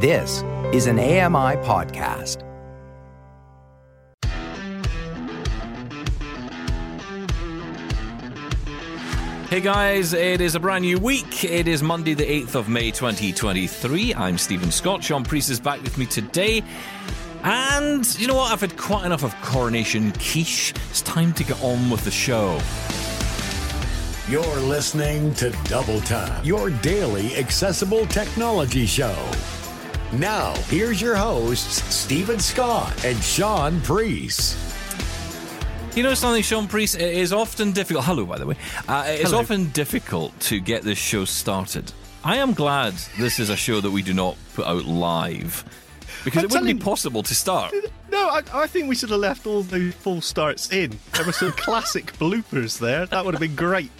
This is an AMI podcast. Hey guys, it is a brand new week. It is Monday, the 8th of May 2023. I'm Steven Scott. Shaun Preece is back with me today. And you know what? I've had quite enough of Coronation Quiche. It's time to get on with the show. You're listening to Double Tap, your daily accessible technology show. Now, here's your hosts, Steven Scott and Shaun Preece. You know something, Shaun Preece? It is often difficult. Hello, by the way. Uh, it is Hello. often difficult to get this show started. I am glad this is a show that we do not put out live because I'm it wouldn't be possible to start. No, I, I think we should have left all the full starts in. There were some classic bloopers there. That would have been great.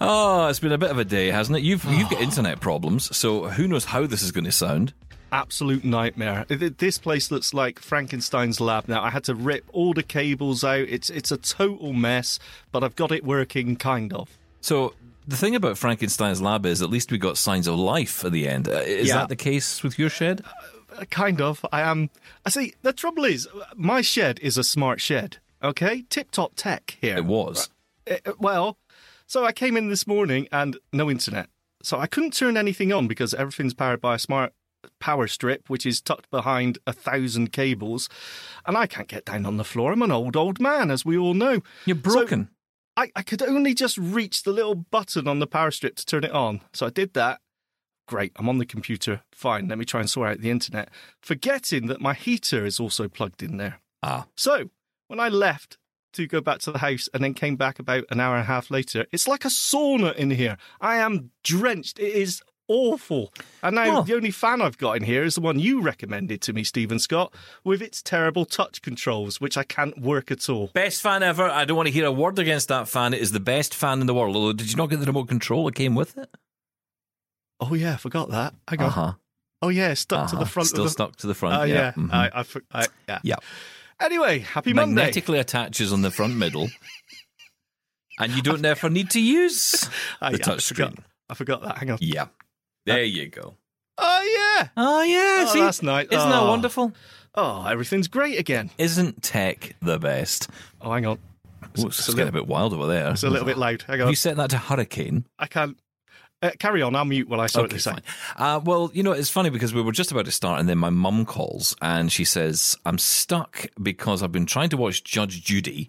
Oh, it's been a bit of a day, hasn't it? You've you've got internet problems, so who knows how this is going to sound? Absolute nightmare. This place looks like Frankenstein's lab now. I had to rip all the cables out. It's it's a total mess, but I've got it working, kind of. So the thing about Frankenstein's lab is at least we got signs of life at the end. Uh, Is Yeah. that the case with your shed? Uh, Kind of. I am. I see. The trouble is, my shed is a smart shed. Okay, tip top tech here. It was. Uh, uh, well, so I came in this morning and no internet. So I couldn't turn anything on because everything's powered by a smart power strip, which is tucked behind a thousand cables. And I can't get down on the floor. I'm an old, old man, as we all know. You're broken. I, I could only just reach the little button on the power strip to turn it on. So I did that. Great, I'm on the computer. Fine, let me try and sort out the internet. Forgetting that my heater is also plugged in there. ah, So, when I left to go back to the house and then came back about an hour and a half later, it's like a sauna in here. I am drenched. It is awful. And now the only fan I've got in here is the one you recommended to me, Steven Scott, with its terrible touch controls, which I can't work at all. best fan ever. I don't want to hear a word against that fan. It is the best fan in the world. Although, did you not get the remote control that came with it? Oh, yeah, I forgot that. Hang on. Uh huh. Oh, yeah, stuck to the front Still of the. stuck to the front. Oh, yeah. Mhm. I, I, I, yeah. yeah. Anyway, happy Monday. Magnetically attaches on the front middle, and you don't ever need to use Ah, the yeah, I touch forgot- screen. I forgot that. Hang on. Yeah. There you go. Oh, yeah. Oh yeah. Oh, see? that's nice. Isn't that Oh. wonderful? Oh, everything's great again. Isn't tech the best? Oh, hang on. Ooh, it's getting a bit wild over there. It's a little bit loud. Hang Have on. you set that to hurricane? I can't. Uh, carry on. I'll mute while I sort Okay, out. Uh, well, you know, it's funny because we were just about to start, and then my mum calls and she says, I'm stuck because I've been trying to watch Judge Judy.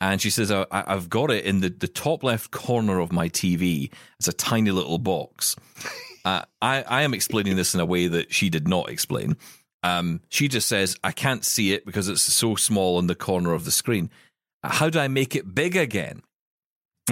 And she says, I, I- I've got it in the, the top left corner of my TV. It's a tiny little box. Uh, I, I am explaining this in a way that she did not explain. Um, she just says, I can't see it because it's so small in the corner of the screen. How do I make it big again?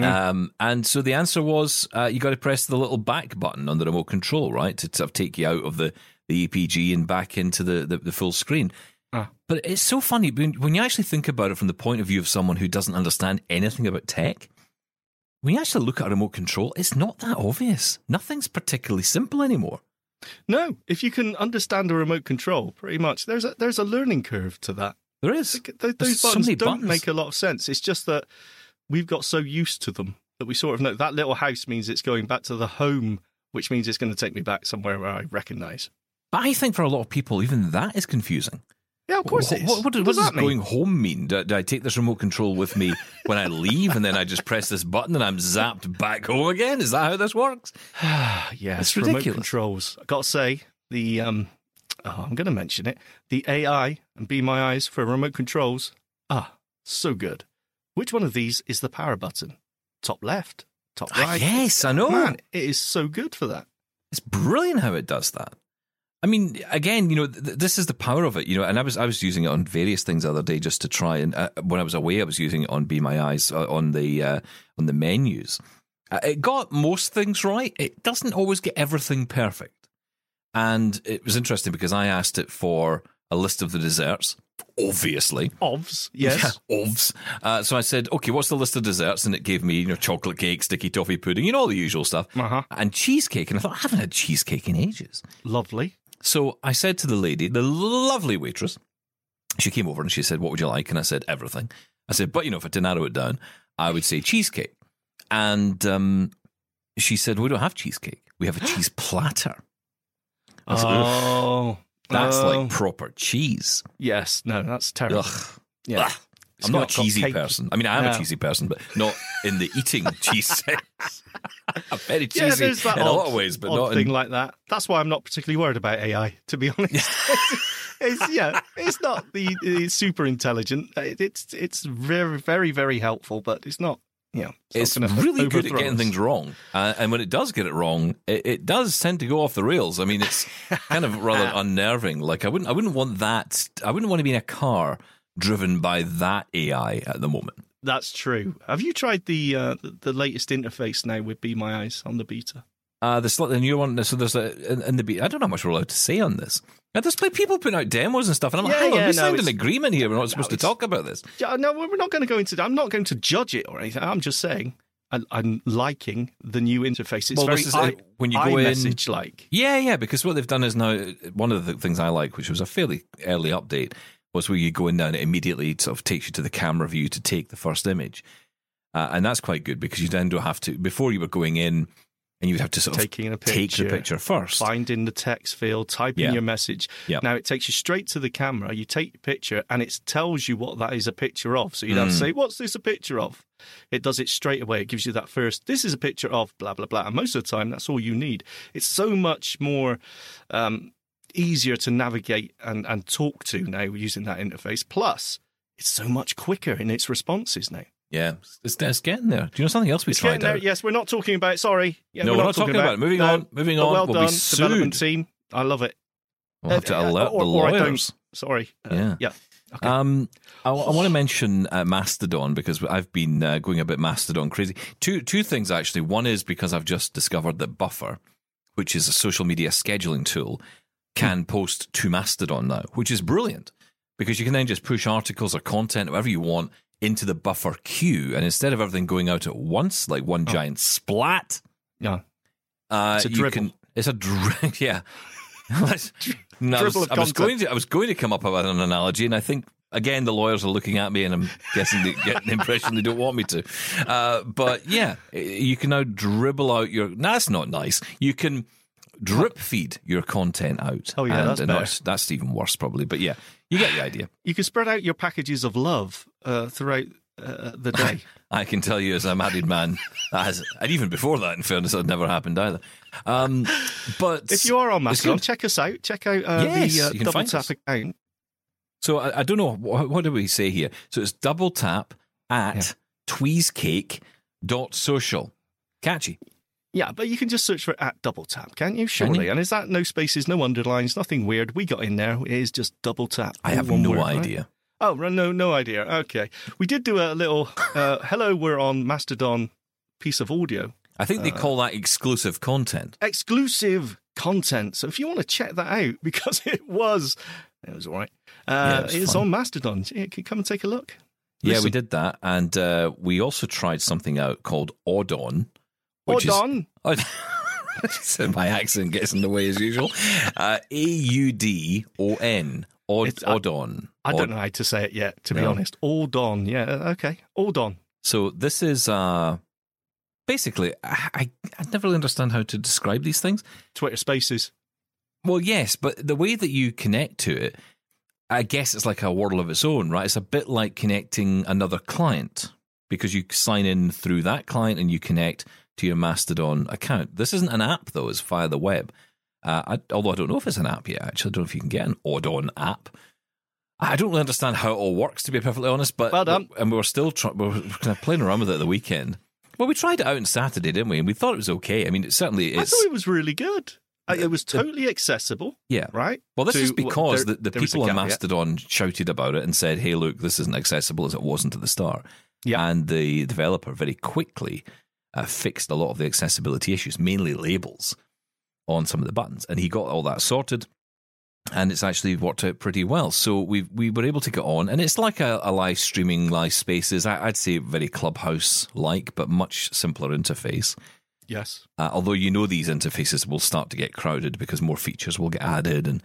Um, and so the answer was uh, you got to press the little back button on the remote control, right, to sort of take you out of the, the EPG and back into the, the, the full screen. Ah. But it's so funny when, when you actually think about it from the point of view of someone who doesn't understand anything about tech. When you actually look at a remote control, it's not that obvious. Nothing's particularly simple anymore. No, if you can understand a remote control, pretty much there's a there's a learning curve to that. There is. Th- Those, There's so buttons many don't buttons. make a lot of sense. It's just that we've got so used to them that we sort of know that little house means it's going back to the home, which means it's going to take me back somewhere where I recognise. But I think for a lot of people, even that is confusing. Yeah, of course What, it is. what, what, What does does going home mean? Do, do I take this remote control with me when I leave and then I just press this button and I'm zapped back home again? Is that how this works? yeah, It's remote controls. I got to say the um, oh, I'm going to mention it. The AI and Be My Eyes for remote controls. Ah, so good. Which one of these is the power button? Top left, top Ah, right. yes, I know. Man, it is so good for that. It's brilliant how it does that. I mean, again, you know, th- this is the power of it, you know. And I was I was using it on various things the other day just to try and uh, when I was away, I was using it on Be My Eyes uh, on the uh, on the menus. Uh, it got most things right. It doesn't always get everything perfect. And it was interesting because I asked it for a list of the desserts, obviously. Ovs, yes. Yeah, ovs. Uh, so I said, okay, what's the list of desserts? And it gave me, you know, chocolate cake, sticky toffee pudding, you know, all the usual stuff. Uh-huh. And cheesecake. And I thought, I haven't had cheesecake in ages. Lovely. So I said to the lady, the lovely waitress, she came over and she said, What would you like? And I said, Everything. I said, But, you know, if I to narrow it down, I would say cheesecake. And um, she said, We don't have cheesecake. We have a cheese platter. Oh, That's oh. like proper cheese. yes. No, that's terrible. Ugh. Yeah. Ugh. I'm not a cheesy cake. person. I mean, I am Yeah. a cheesy person, but not in the eating cheese sense. I'm very cheesy that in odd, a lot of ways, but not thing in. like that. That's why I'm not particularly worried about AI. To be honest, it's yeah, it's not the it's super intelligent. It, it's it's very very very helpful, but it's not. Know, It's really good at getting things wrong, uh, and when it does get it wrong, it, it does tend to go off the rails. I mean, it's kind of rather unnerving. Like I wouldn't, I wouldn't want that. I wouldn't want to be in a car driven by that AI at the moment. That's true. Have you tried the uh, the, the latest interface now with Be My Eyes on the beta? Uh, the slightly new one. So there's a in, in the. be- I don't know how much we're allowed to say on this. And there's like people putting out demos and stuff, and I'm like, Yeah, hang on, we no, signed an agreement here. We're not supposed to talk about this. Yeah, no, we're not going to go into. I'm not going to judge it or anything. I'm just saying I, I'm liking the new interface. It's Well, very this is i- it. When you go in- message like. Yeah, yeah, because what they've done is now one of the things I like, which was a fairly early update, was where you go in there and it immediately sort of takes you to the camera view to take the first image, uh, and that's quite good because you then don't have to. Before you were going in, and you would have to sort of Taking a take the picture, picture first. Find in the text field, type in Yeah. your message. Yeah. Now it takes you straight to the camera. You take your picture, and it tells you what that is a picture of. So you'd have to Mm. say, "What's this a picture of?" It does it straight away. It gives you that first. This is a picture of blah blah blah. And most of the time, that's all you need. It's so much more um, easier to navigate and and talk to now using that interface. Plus, it's so much quicker in its responses now. Yeah, it's, it's getting there. Do you know something else we It's tried getting there. out? Yes, we're not talking about. Sorry. Yeah, No, we're not talking about it. Moving on, moving but on. Well We'll be done, sued. development team. I love it. We'll have to Uh, uh, alert or- the or lawyers. Sorry. Uh, Yeah. Yeah. Okay. Um, I, want to mention uh, Mastodon because I've been uh, going a bit Mastodon crazy. Two two things actually. One is because I've just discovered that Buffer, which is a social media scheduling tool, can post to Mastodon now, which is brilliant because you can then just push articles or content, whatever you want, into the Buffer queue, and instead of everything going out at once, like one giant splat, yeah. uh, It's a dribble. can. It's a dri- yeah. No, I was, I was going to. I was going to come up with an analogy, and I think again the lawyers are looking at me, and I'm guessing they get the impression they don't want me to. Uh, but yeah, you can now dribble out your. No, that's not nice. You can drip feed your content out. Oh, yeah, and, that's and that's, that's even worse probably. But yeah, you get the idea. You can spread out your packages of love uh, throughout uh, the day. I can tell you as a married man, that has, and even before that, in fairness, that never happened either. Um, but if you are on Mastodon, check us out. Check out uh, Yes, the uh, Double Tap us. account. So I, I don't know what, what do we say here. So it's double tap at tweesecake.social. Catchy. Yeah, but you can just search for at Double Tap, can't you? Surely. you? And is that no spaces, no underlines, nothing weird? We got in there. It is just Double Tap. I have no word, right? idea. Oh, no, no idea. Okay, we did do a little uh, "Hello, we're on Mastodon" piece of audio, I think Uh, they call that exclusive content. exclusive content. So if you want to check that out, because it was, it was all right. Yeah, Uh, it it's on Mastodon. Yeah, can you come and take a look. Yeah, we did that. And uh, we also tried something out called Audon. Which is- on. so my accent gets in the way as usual. Uh, A U D O N. Aud- It's- I- Audon. I don't know how to say it yet, to be No. honest. All done. Yeah, okay. All done. So this is uh, basically, I, I, I never really understand how to describe these things. Twitter Spaces. Well, yes, but the way that you connect to it, I guess it's like a world of its own, right? It's a bit like connecting another client because you sign in through that client and you connect to your Mastodon account. This isn't an app, though, it's via the web. Uh, I, although I don't know if it's an app yet, actually. I don't know if you can get an Audon app. I don't really understand how it all works, to be perfectly honest. But Well done. and we were still try- we were kind of playing around with it at the weekend. Well, we tried it out on Saturday, didn't we? And we thought it was okay. I mean, it certainly I is. thought it was really good. Uh, It was totally accessible, yeah, right? Well, this To- is because there- the, the there was a people on. Mastodon shouted about it and said, "Hey, look, this isn't accessible as it wasn't at the start." Yeah. and the developer very quickly uh, fixed a lot of the accessibility issues, mainly labels on some of the buttons, and he got all that sorted. And it's actually worked out pretty well. So we we were able to get on, and it's like a, a live streaming, live spaces. I, I'd say very clubhouse like, but much simpler interface. Yes. Uh, although you know these interfaces will start to get crowded because more features will get added and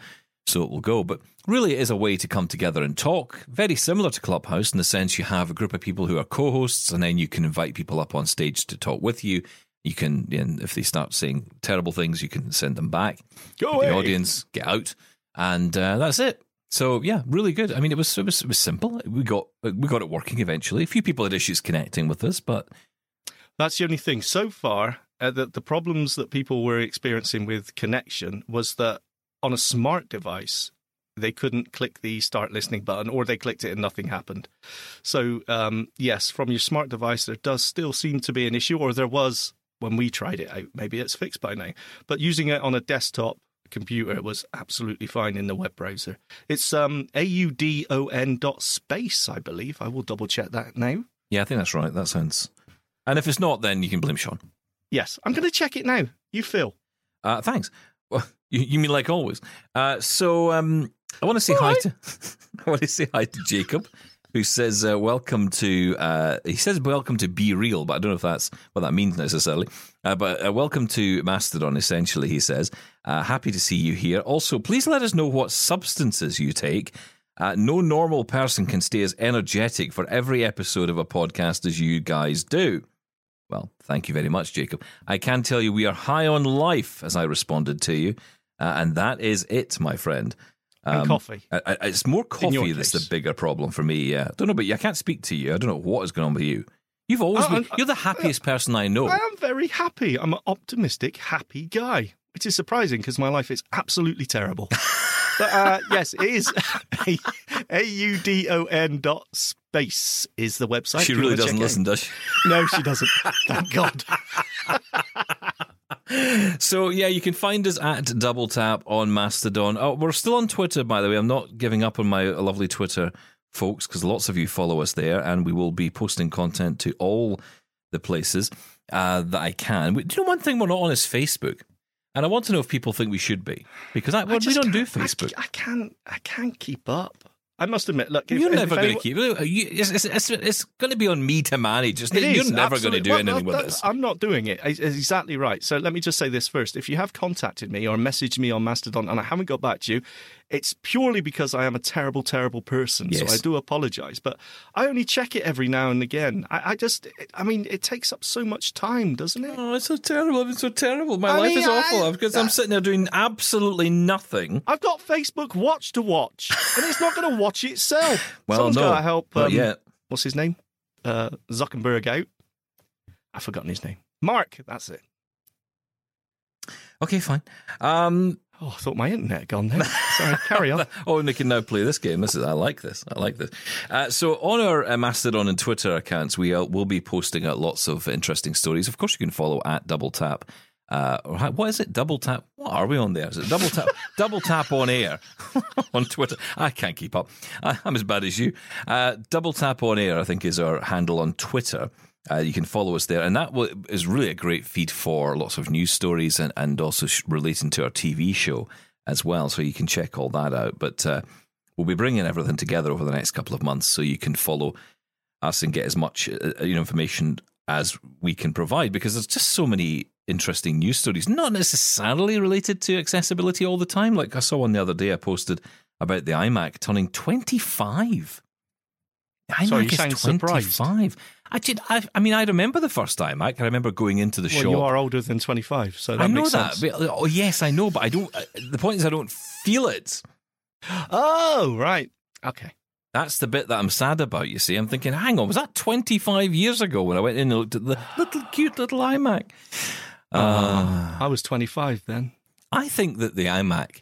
so it will go. But really, it is a way to come together and talk. Very similar to Clubhouse in the sense you have a group of people who are co hosts and then you can invite people up on stage to talk with you You can, and if they start saying terrible things, you can send them back. Go the audience get out, and uh, that's it. So yeah, really good. I mean, it was, it was it was simple. We got we got it working eventually. A few people had issues connecting with us, but That's the only thing. So far, uh, the, the problems that people were experiencing with connection was that on a smart device, they couldn't click the start listening button or they clicked it and nothing happened. So, um, yes, from your smart device, there does still seem to be an issue, or there was when we tried it out. Maybe it's fixed by now. But using it on a desktop computer was absolutely fine in the web browser. It's um, audon dot space, I believe. I will double check that now. yeah, I think that's right. That sounds. And if it's not, then you can blame Shaun. Yes, I'm going to check it now. You feel? Uh, thanks. Well, you, you mean like always? Uh, so um, I want to say All hi right. to I want to say hi to Jacob, who says uh, welcome to. Uh, he says welcome to Be Real, but I don't know if that's what that means necessarily. Uh, but uh, welcome to Mastodon. Essentially, he says uh, happy to see you here. Also, please let us know what substances you take. Uh, no normal person can stay as energetic for every episode of a podcast as you guys do. Well, thank you very much, Jacob. I can tell you we are high on life, as I responded to you, uh, and that is it, my friend. And coffee. I, I, it's more coffee that's the bigger problem for me. Yeah, I don't know, but I can't speak to you. I don't know what is going on with you. You've always Oh, been. You're the happiest person I know. I am very happy. I'm an optimistic, happy guy, which is surprising because my life is absolutely terrible. but uh, yes, it is a u d o n dot space is the website. She really doesn't listen, out. does she? No, she doesn't. Thank God. So yeah, you can find us at Double Tap on Mastodon. Oh, we're still on Twitter, by the way. I'm not giving up on my lovely Twitter folks because lots of you follow us there, and we will be posting content to all the places uh, that I can. Do you know one thing we're not on is Facebook? And I want to know if people think we should be because I, I we don't do can't- I- Facebook. I, can't. I can't keep up. I must admit. Look, if, You're if never going to keep It's, it's, it's, it's going to be on me to manage. It? You're is, never going to do Well, anything that- with this. I'm not doing it. It's exactly right. So let me just say this first. If you have contacted me or messaged me on Mastodon and I haven't got back to you, it's purely because I am a terrible, terrible person. So I do apologise. But I only check it every now and again. I, I just, I mean, it takes up so much time, doesn't it? Oh, it's so terrible. It's so terrible. My I life mean, is awful I- because I'm sitting there doing absolutely nothing. I've got Facebook Watch to watch, and it's not going to watch itself. Well, Someone's no, got to help. um, yet. What's his name? Uh, Zuckerberg out. I've forgotten his name. Mark. That's it. Okay, fine. Um, Oh, I thought my internet had gone there. Sorry, carry on. oh, and we can now play this game. This is I like this. I like this. Uh, so on our uh, Mastodon and Twitter accounts, we uh, will be posting out lots of interesting stories. Of course, you can follow at Double Tap. Uh, or what is it? Double tap. What are we on there? Is it double tap? double tap on air on Twitter. I can't keep up. I, I'm as bad as you. Uh, double tap on air, I think, is our handle on Twitter. Uh, you can follow us there, and that is really a great feed for lots of news stories and, and also relating to our TV show as well. So you can check all that out. But uh, we'll be bringing everything together over the next couple of months, so you can follow us and get as much uh, you know, information as we can provide because there's just so many interesting news stories, not necessarily related to accessibility all the time. Like I saw one the other day, I posted about the iMac turning 25. IMac Sorry, is 25. I, did, I, I mean, I remember the first iMac. I remember going into the Well, shop. you are older than 25, so that I know makes that. sense. But, oh, yes, I know, but I don't. uh, The point is, I don't feel it. Oh, right. Okay. That's the bit that I'm sad about, you see. I'm thinking, hang on, was that 25 years ago when I went in and looked at the little cute little iMac? Uh, I was 25 then. I think that the iMac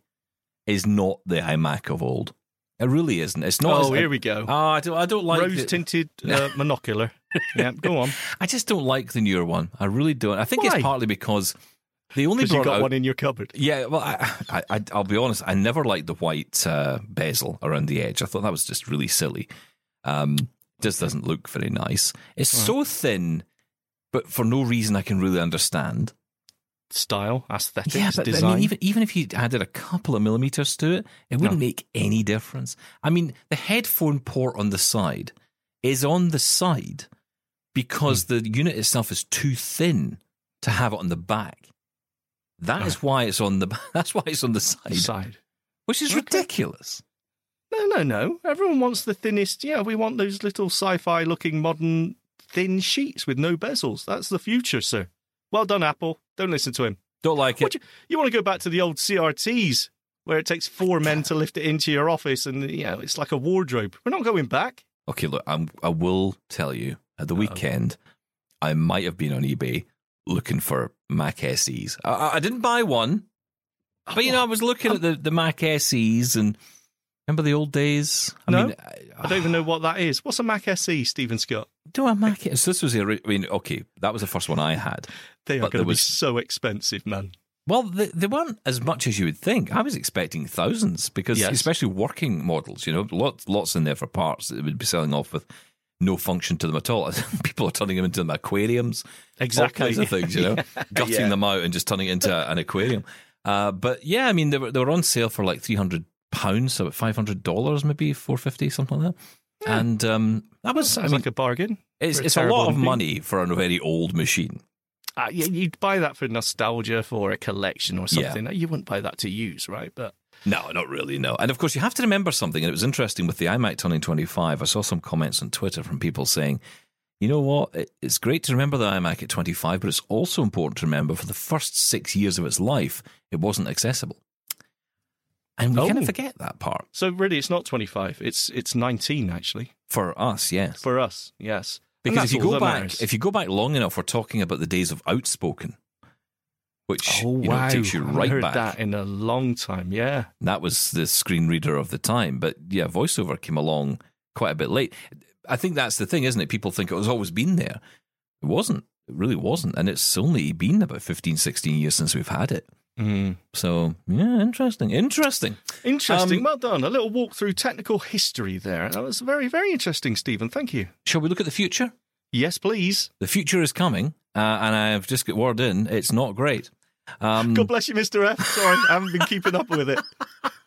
is not the iMac of old. It really isn't. It's not. oh, here we go. Oh, I don't. I don't like. Rose tinted uh, monocular. yeah, go on. I just don't like the newer one. I really don't. I think Why? it's partly because they only Because you brought got out, one in your cupboard. Yeah, well, I, I, I, I'll be honest. I never liked the white uh, bezel around the edge. I thought that was just really silly. Um, just doesn't look very nice. It's so thin, but for no reason I can really understand. Style, aesthetics, yeah, but design. I mean, even even if you added a couple of millimeters to it, it wouldn't make any difference. I mean, the headphone port on the side is on the side because Hmm. the unit itself is too thin to have it on the back. That is why it's on the. That's why it's on the side, Side. which is Okay. ridiculous. No, no, no. Everyone wants the thinnest. Yeah, we want those little sci fi looking modern thin sheets with no bezels. That's the future, sir. Well done, Apple. Don't listen to him. Don't like it. you, you want to go back to the old CRTs where it takes four men to lift it into your office and you know it's like a wardrobe. We're not going back. Okay, look, I'm, I will tell you at the oh. weekend, I might have been on eBay looking for Mac SEs. I- I, didn't buy one, but you oh, know, I was looking at the, the Mac SEs and remember the old days. I No, mean, I don't even know what that is. What's a Mac SE, Steven Scott? do a Mac? So this was the. I mean, okay, that was the first one I had. They are going to be was- so expensive, man. Well, they, they weren't as much as you would think. I was expecting thousands because, Yes. especially working models, you know, lots lots in there for parts that would be selling off with no function to them at all. People are turning them into aquariums, Exactly. all kinds of things, you know, gutting Yeah. them out and just turning it into an aquarium. Uh, but yeah, I mean, they were they were on sale for like three hundred pounds, so about five hundred dollars, maybe four fifty, something like that. And um, that was, I mean, like a bargain. it's, a it's a lot of money for a very old machine. Uh, you- you'd buy that for nostalgia for a collection or Yeah. something. You wouldn't buy that to use, right? But No, not really, no. And of course, you have to remember something, and it was interesting with the iMac turning 25. I saw some comments on Twitter from people saying, you know what, it's great to remember the iMac at 25, but it's also important to remember for the first six years of its life, it wasn't accessible. And we Oh. kind of oh. forget that part. so really, it's not twenty five. It's it's nineteen actually For us, yes. for us. Yes, because if you go back, matters. if you go back long enough, we're talking about the days of Outspoken, which oh you know, takes you I right heard back. that in a long time. Yeah, That was the screen reader of the time. But yeah, voiceover came along quite a bit late. I think that's the thing, isn't it? People think it was always been there. It wasn't. It really wasn't. And it's only been about 15, 16 years since we've had it. Mm. So, yeah, interesting. Interesting. interesting. Um, well done. A little walk through technical history there. That was very very interesting, Steven. Thank you. Shall we look at the future? Yes, please. The future is coming, uh, and I've just got word in. It's not great. Um, God bless you, Mister F. Sorry, I haven't been keeping up with it.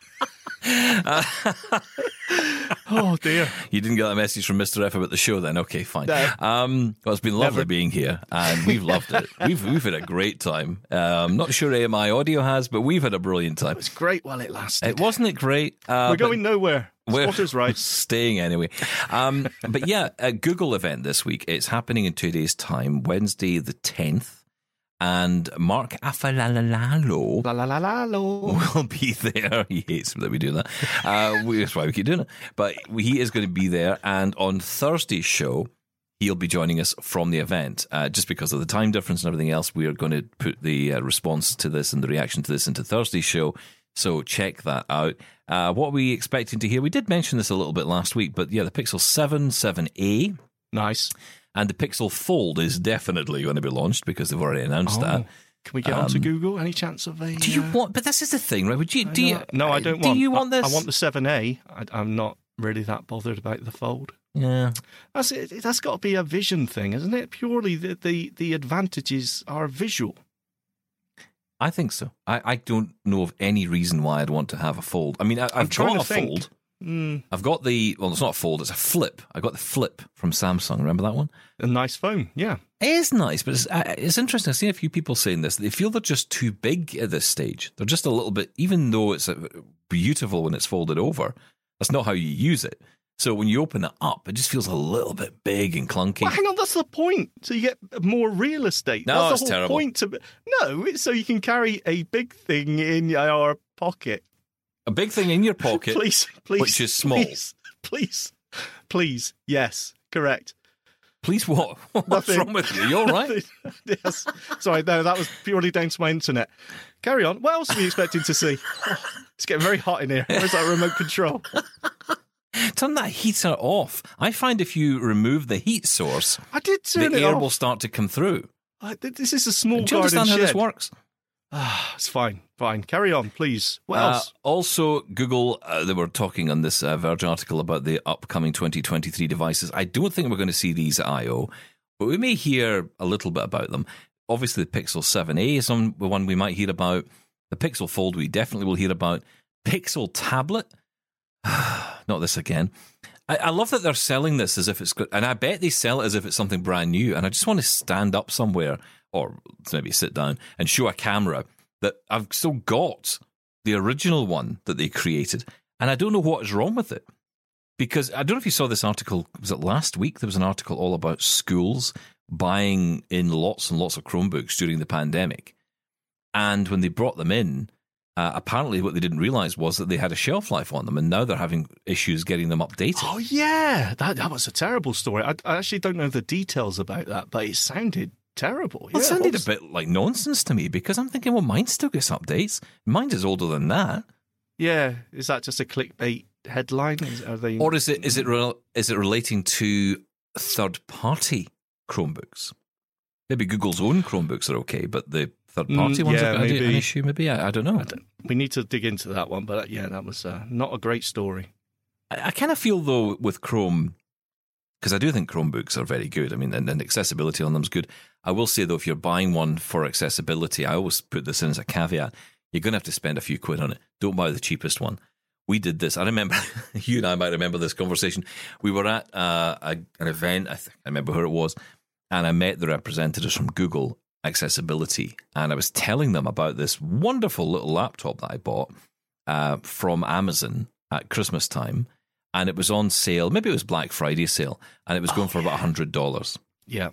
oh dear. You didn't get that message from Mr. F about the show then? Okay, fine. No. Um, well, it's been lovely Never. being here and we've loved it. We've, we've had a great time. Um, not sure AMI Audio has, but we've had a brilliant time. It was great while it lasted. It wasn't it great? Uh, We're going nowhere. we're Spotter's right. staying anyway. Um, but yeah, a Google event this week. It's happening in two days' time, Wednesday the 10th. And Marc Aflalo La la la la will be there. He hates that we do that. Uh, we, that's why we keep doing it. But he is going to be there. And on Thursday's show, he'll be joining us from the event. Uh, just because of the time difference and everything else, we are going to put the uh, response to this and the reaction to this into Thursday's show. So check that out. Uh, what are we expecting to hear? We did mention this a little bit last week, but yeah, the Pixel 7, 7a, Nice. And the Pixel Fold is definitely going to be launched because they've already announced that. Oh, Can we get onto Google? Any chance of a? Do you uh, want? But this is the thing, right? Would you? Do you? No, I don't do want. you want I- this? I, want the seven A. I'm not really that bothered about the fold. Yeah. That's it. That's got to be a vision thing, isn't it? Purely the the, the advantages are visual. I think so. I, I don't know of any reason why I'd want to have a fold. I mean, I, I've trying a to think. fold. Mm, I've got the well, it's not a fold; it's a flip. I got the flip from Samsung. Remember that one? a nice phone. Yeah. It is nice, but it's, uh, it's interesting. I've seen a few people saying this. They feel they're just too big at this stage. They're just a little bit, even though it's beautiful when it's folded over. That's not how you use it. So when you open it up, it just feels a little bit big and clunky. Well, hang on, that's the point. So you get more real estate. No, that's it's the whole terrible. point. To no, it's so you can carry a big thing in your pocket. A big thing in your pocket. please, please, which is small. Please, please, please. Yes, correct. Please, what? What's Nothing. wrong with you? You're right. yes. Sorry, no, that was purely down to my internet. Carry on. What else are we expecting to see? it's getting very hot in here. Where's that remote control? Turn that heater off. I find if you remove the heat source, I did the turn it air off. will start to come through. I- this is a small Do you garden understand how this works? Ah, it's fine, fine. Carry on, please. What Uh, else? also, Google, uh, they were talking on this uh, Verge article about the upcoming 2023 devices. I don't think we're going to see these at I.O., but we may hear a little bit about them. Obviously, the Pixel 7a is on the one we might hear about. The Pixel Fold, we definitely will hear about. Pixel Tablet, not this again. I, I love that they're selling this as if it's good, and I bet they sell it as if it's something brand new. And I just want to stand up somewhere or maybe sit down and show a camera that I've still got the original one that they created, and I don't know what is wrong with it. Because I don't know if you saw this article, was it last week? There was an article all about schools buying in lots and lots of Chromebooks during the pandemic. And when they brought them in, uh, apparently what they didn't realize was that they had a shelf life on them, and now they're having issues getting them updated. Oh yeah, that that was a terrible story. I, I actually don't know the details about that, but it sounded terrible. Well, yeah, it sounded a bit like nonsense to me because I'm thinking, well, mine still gets updates. Mine is older than that. Yeah, is that just a clickbait headline? Are they? Or is it is it is it relating to third party Chromebooks? Maybe Google's own Chromebooks are okay, but the third party Mm, ones yeah, are an maybe. issue. Maybe I, I don't know. I don't- we need to dig into that one, but uh, yeah, that was uh, not a great story. I, I kind of feel though with Chrome because I do think Chromebooks are very good. I mean, and, and accessibility on them is good. I will say though, if you're buying one for accessibility, I always put this in as a caveat. You're going to have to spend a few quid on it. Don't buy the cheapest one. We did this. I remember you and I might remember this conversation. We were at uh, a, an event. I, think, I remember who it was, and I met the representatives from Google Accessibility, and I was telling them about this wonderful little laptop that I bought uh, from Amazon at Christmas time, and it was on sale. Maybe it was Black Friday sale, and it was going for about hundred dollars. Yeah,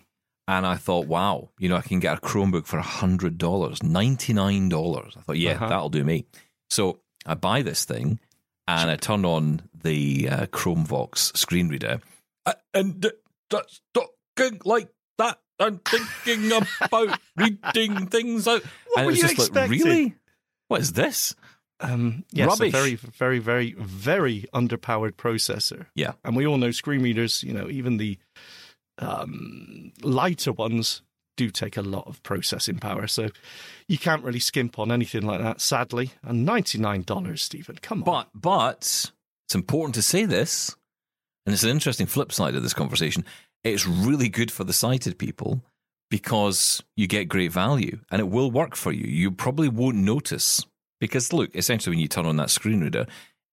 And I thought, wow, you know, I can get a Chromebook for hundred dollars, ninety nine dollars. I thought, yeah, Uh-huh. that'll do me. So I buy this thing, and I turn on the uh, ChromeVox screen reader, and that's talking like that. I'm thinking about reading things out. What and were it was you just like, expecting? really? What is this? Um, yes, Rubbish. a very, very, very, very underpowered processor. Yeah. and we all know screen readers. You know, even the um, lighter ones do take a lot of processing power, so you can't really skimp on anything like that. Sadly, and ninety nine dollars, Steven. Come on, But but it's important to say this, and it's an interesting flip side of this conversation. It's really good for the sighted people because you get great value and it will work for you. You probably won't notice because look, essentially when you turn on that screen reader,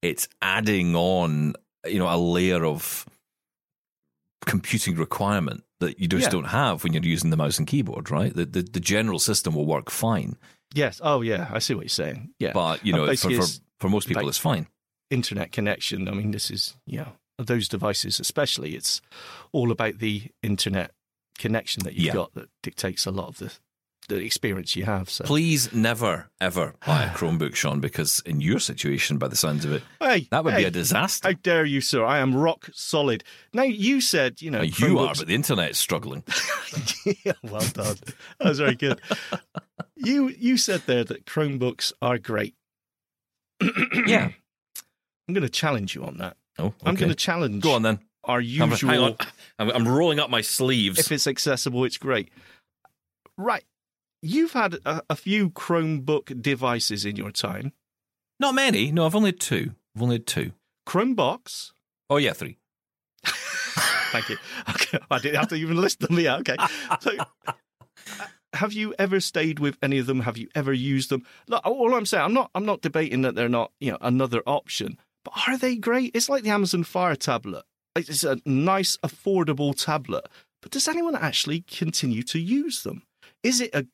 it's adding on, you know, a layer of computing requirement that you just Yeah. don't have when you're using the mouse and keyboard, right? The, the the general system will work fine, yes, oh yeah, I see what you're saying. Yeah, but you know, for, for, for most people, it's fine. internet connection. I mean, this is you know those devices, especially. It's all about the internet connection that you've Yeah. got that dictates a lot of the the experience you have. So, Please never ever buy a Chromebook, Shaun, because in your situation, by the sounds of it, hey, that would hey, be a disaster. How dare you, sir? I am rock solid. Now you said you know Uh, you are, but the internet's struggling. yeah, well done. That was very good. you you said there that Chromebooks are great. yeah. I'm going to challenge you on that. Oh, I'm going to challenge Go on then. our I'm- usual. Hang on. I'm, I'm rolling up my sleeves. If it's accessible, it's great. Right. You've had a, a few Chromebook devices in your time. Not many. No, I've only had two. I've only had two. Chromebox. Oh, yeah, three. Thank you. Okay, I didn't have to even list them. Yeah, okay. So, uh, have you ever stayed with any of them? Have you ever used them? Look, all I'm saying, I'm not, I'm not debating that they're not, you know, another option. But are they great? It's like the Amazon Fire tablet. It's a nice, affordable tablet. But does anyone actually continue to use them? Is it a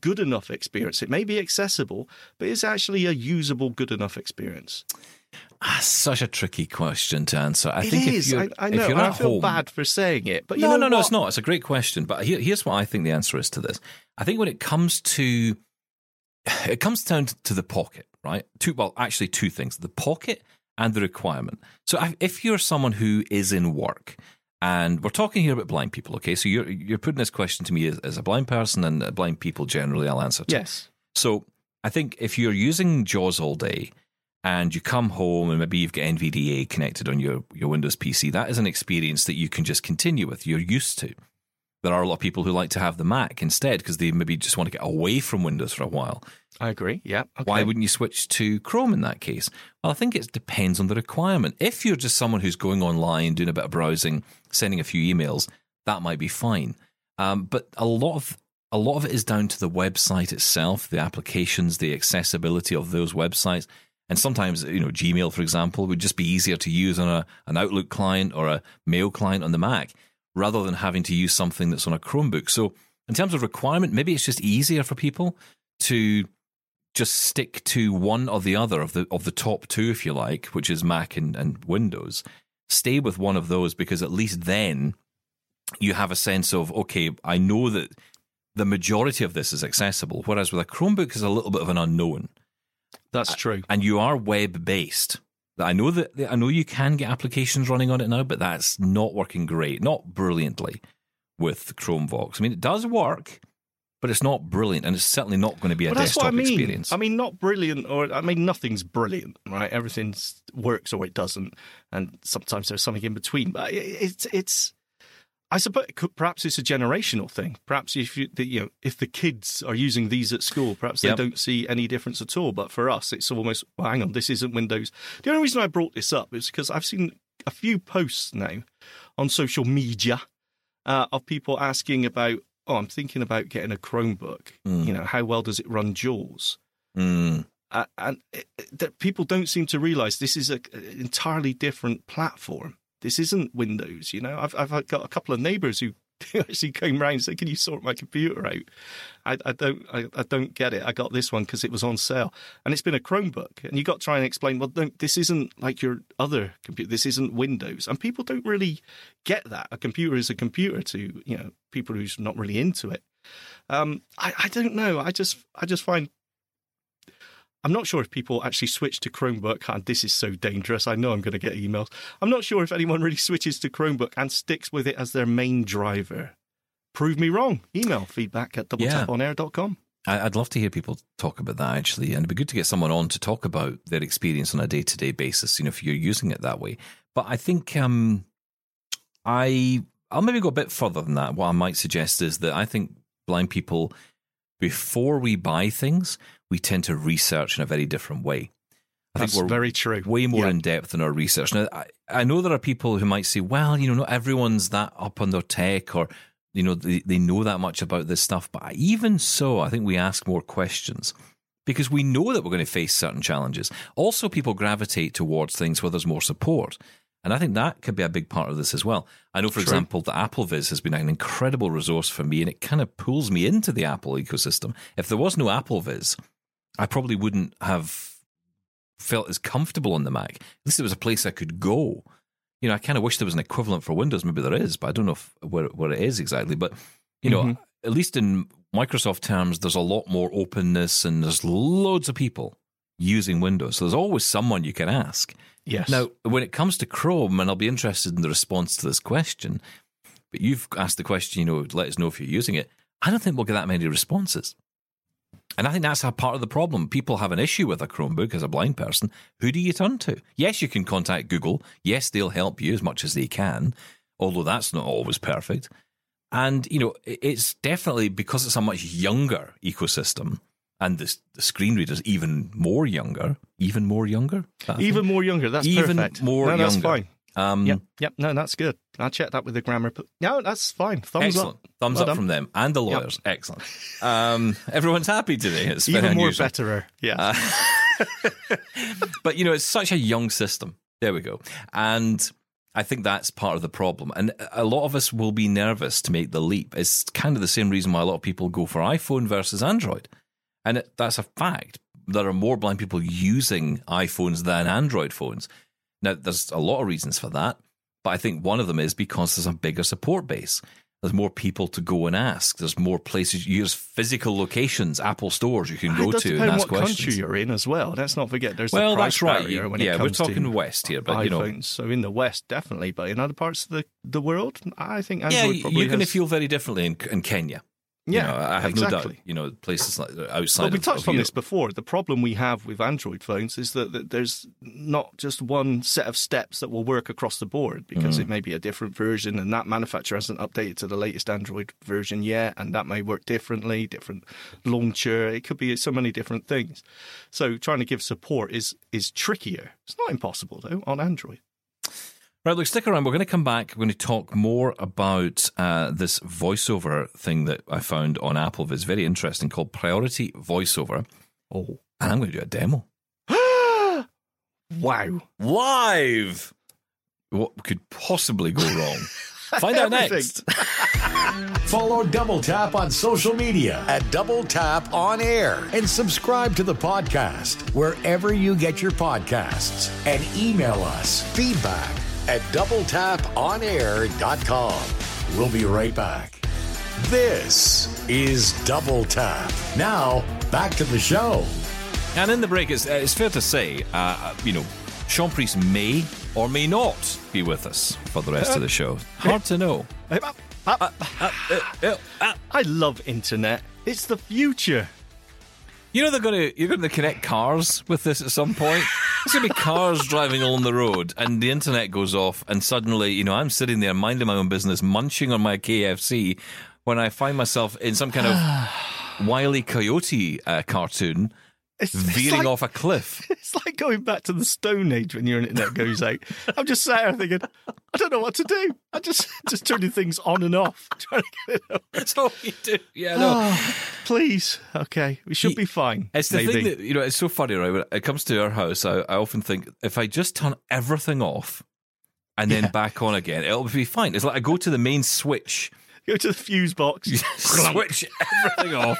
good enough experience? It may be accessible, but is it actually a usable, good enough experience? Ah, such a tricky question to answer. I It think is. if you're, I, I if know. you're I feel home, bad for saying it, but you no, know no, no, what? it's not. It's a great question, but here, here's what I think the answer is to this. I think when it comes to, it comes down to the pocket, right? Two, well, actually, two things: the pocket and the requirement. So, if you're someone who is in work, and we're talking here about blind people, okay? So you're you're putting this question to me as, as a blind person and blind people generally. I'll answer. To. Yes. So I think if you're using JAWS all day and you come home and maybe you've got NVDA connected on your, your Windows PC, that is an experience that you can just continue with. You're used to. There are a lot of people who like to have the Mac instead because they maybe just want to get away from Windows for a while. I agree. Yeah. Okay. Why wouldn't you switch to Chrome in that case? Well, I think it depends on the requirement. If you're just someone who's going online, doing a bit of browsing, sending a few emails, that might be fine. Um, but a lot of a lot of it is down to the website itself, the applications, the accessibility of those websites. And sometimes, you know, Gmail, for example, would just be easier to use on a, an Outlook client or a mail client on the Mac rather than having to use something that's on a Chromebook. So, in terms of requirement, maybe it's just easier for people to just stick to one or the other of the of the top two, if you like, which is Mac and, and Windows. Stay with one of those because at least then you have a sense of okay, I know that the majority of this is accessible, whereas with a Chromebook is a little bit of an unknown. That's true. And you are web based. I know that I know you can get applications running on it now, but that's not working great, not brilliantly with Chromevox. I mean, it does work, but it's not brilliant, and it's certainly not going to be a Well, desktop I mean. experience. I mean, not brilliant, or I mean, nothing's brilliant, right? Everything works or it doesn't, and sometimes there's something in between. But it- it's it's. I suppose it could, perhaps it's a generational thing. Perhaps if you, the, you know, if the kids are using these at school, perhaps they Yep. don't see any difference at all. But for us, it's almost well, hang on, this isn't Windows. The only reason I brought this up is because I've seen a few posts now on social media uh, of people asking about, oh, I'm thinking about getting a Chromebook. Mm. You know, how well does it run JAWS? Mm. Uh, and it, it- that people don't seem to realize this is a, an entirely different platform. This isn't Windows. You know, I've I've got a couple of neighbours who actually came round and said, "Can you sort my computer out?" I, I don't I, I don't get it. I got this one because it was on sale, and it's been a Chromebook. And you got to try and explain. Well, this isn't like your other computer. This isn't Windows, and people don't really get that. A computer is a computer to you know people who's not really into it. Um, I, I don't know. I just I just find I'm not sure if people actually switch to Chromebook. And this is so dangerous. I know I'm going to get emails. I'm not sure if anyone really switches to Chromebook and sticks with it as their main driver. Prove me wrong. Email feedback at Yeah. doubletaponair.com. I- I'd love to hear people talk about that actually, and it'd be good to get someone on to talk about their experience on a day to day basis. You know, if you're using it that way. But I think um, I I'll maybe go a bit further than that. What I might suggest is that I think blind people, before we buy things, we tend to research in a very different way. I That's think we're very true. way more Yeah. in depth in our research. Now, I, I know there are people who might say, well, you know, not everyone's that up on their tech or, you know, they, they know that much about this stuff. But even so, I think we ask more questions because we know that we're going to face certain challenges. Also, people gravitate towards things where there's more support. And I think that could be a big part of this as well. I know, for True. example, the AppleVis has been an incredible resource for me and it kind of pulls me into the Apple ecosystem. If there was no AppleVis, I probably wouldn't have felt as comfortable on the Mac. At least it was a place I could go. You know, I kind of wish there was an equivalent for Windows. Maybe there is, but I don't know if, where where it is exactly. But you know, Mhm. at least in Microsoft terms, there's a lot more openness and there's loads of people using Windows. So there's always someone you can ask. Yes. Now, when it comes to Chrome, and I'll be interested in the response to this question, but you've asked the question, you know, let us know if you're using it. I don't think we'll get that many responses. And I think that's a part of the problem. People have an issue with a Chromebook as a blind person. Who do you turn to? Yes, you can contact Google. Yes, they'll help you as much as they can, although that's not always perfect. And, you know, it's definitely because it's a much younger ecosystem and the, the screen reader's even more younger, even more younger. Is that a Even more younger. That's Even perfect. more no, that's fine. Um, Yep. Yep. No, that's good. I'll check that with the grammar. No, that's fine. Thumbs Excellent. up. Thumbs Well up done. from them and the Yep. lawyers. Excellent. Um, everyone's happy today. It's Even more unusual. betterer. Yeah. Uh, but you know, it's such a young system. There we go. And I think that's part of the problem. And a lot of us will be nervous to make the leap. It's kind of the same reason why a lot of people go for iPhone versus Android. And it, that's a fact. There are more blind people using iPhones than Android phones. Now, there's a lot of reasons for that. But I think one of them is because there's a bigger support base. There's more people to go and ask. There's more places. Use physical locations, Apple stores you can go to and ask what questions. country you're in as well. Let's not forget there's Well, the price that's right. when yeah, we're talking West here, but you know, iPhones. So in the West, definitely, but in other parts of the, the world, I think yeah, Android probably you're going to has- feel very differently in, in Kenya. Yeah, you know, I have exactly. no doubt. You know, places like outside. Well, we touched of on this before. The problem we have with Android phones is that, that there's not just one set of steps that will work across the board because Mm. it may be a different version and that manufacturer hasn't updated to the latest Android version yet, and that may work differently, different launcher. It could be so many different things. So trying to give support is is trickier. It's not impossible though on Android. Right, look, stick around. We're going to come back. We're going to talk more about uh, this voiceover thing that I found on Apple. It's very interesting, called Priority Voiceover. Oh, And I'm going to do a demo wow! live. What could possibly go wrong? Find out next. Follow Double Tap on social media at Double Tap On Air and subscribe to the podcast wherever you get your podcasts and email us feedback at doubletaponair.com. We'll be right back. This is Double Tap. Now, back to the show. And in the break, it's, uh, it's fair to say, uh, you know, Shaun Preece may or may not be with us for the rest of the show. Hard to know. Uh, uh, uh, I love internet. It's the future. You know they're going to you're going to connect cars with this at some point. There's going to be cars driving along the road, and the internet goes off, and suddenly, you know, I'm sitting there minding my own business, munching on my KFC, when I find myself in some kind of wily coyote uh, cartoon It's, it's veering like- off a cliff. It's like going back to the Stone Age when your internet goes out. I'm just sat there thinking, I don't know what to do. I just just turning things on and off, trying to get it. That's all you do. Yeah, no. Ah, please, okay, we should be fine. It's the maybe. thing that you know. It's so funny, right? When it comes to our house, I, I often think if I just turn everything off and then Yeah. back on again, it'll be fine. It's like I go to the main switch, go to the fuse box. switch everything off,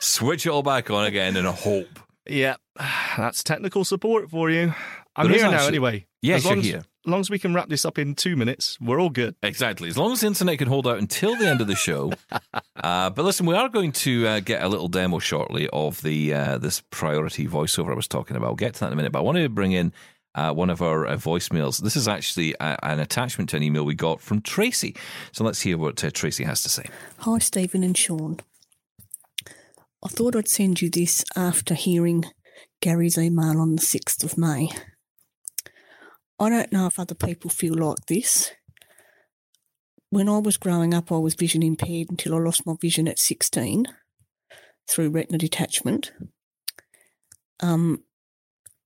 switch it all back on again, and a hope. Yeah, that's technical support for you. I'm There is here now actually- anyway. Yes, as long you're as, here. As long as we can wrap this up in two minutes, we're all good. Exactly. As long as the internet can hold out until the end of the show. Uh, but listen, we are going to uh, get a little demo shortly of the uh, this priority voiceover I was talking about. I'll get to that in a minute. But I wanted to bring in uh, one of our uh, voicemails. This is actually uh, an attachment to an email we got from Tracy. So let's hear what uh, Tracy has to say. Hi, Steven and Shaun. I thought I'd send you this after hearing Gary's email on the 6th of May. I don't know if other people feel like this. When I was growing up, I was vision impaired until I lost my vision at 16 through retina detachment. Um,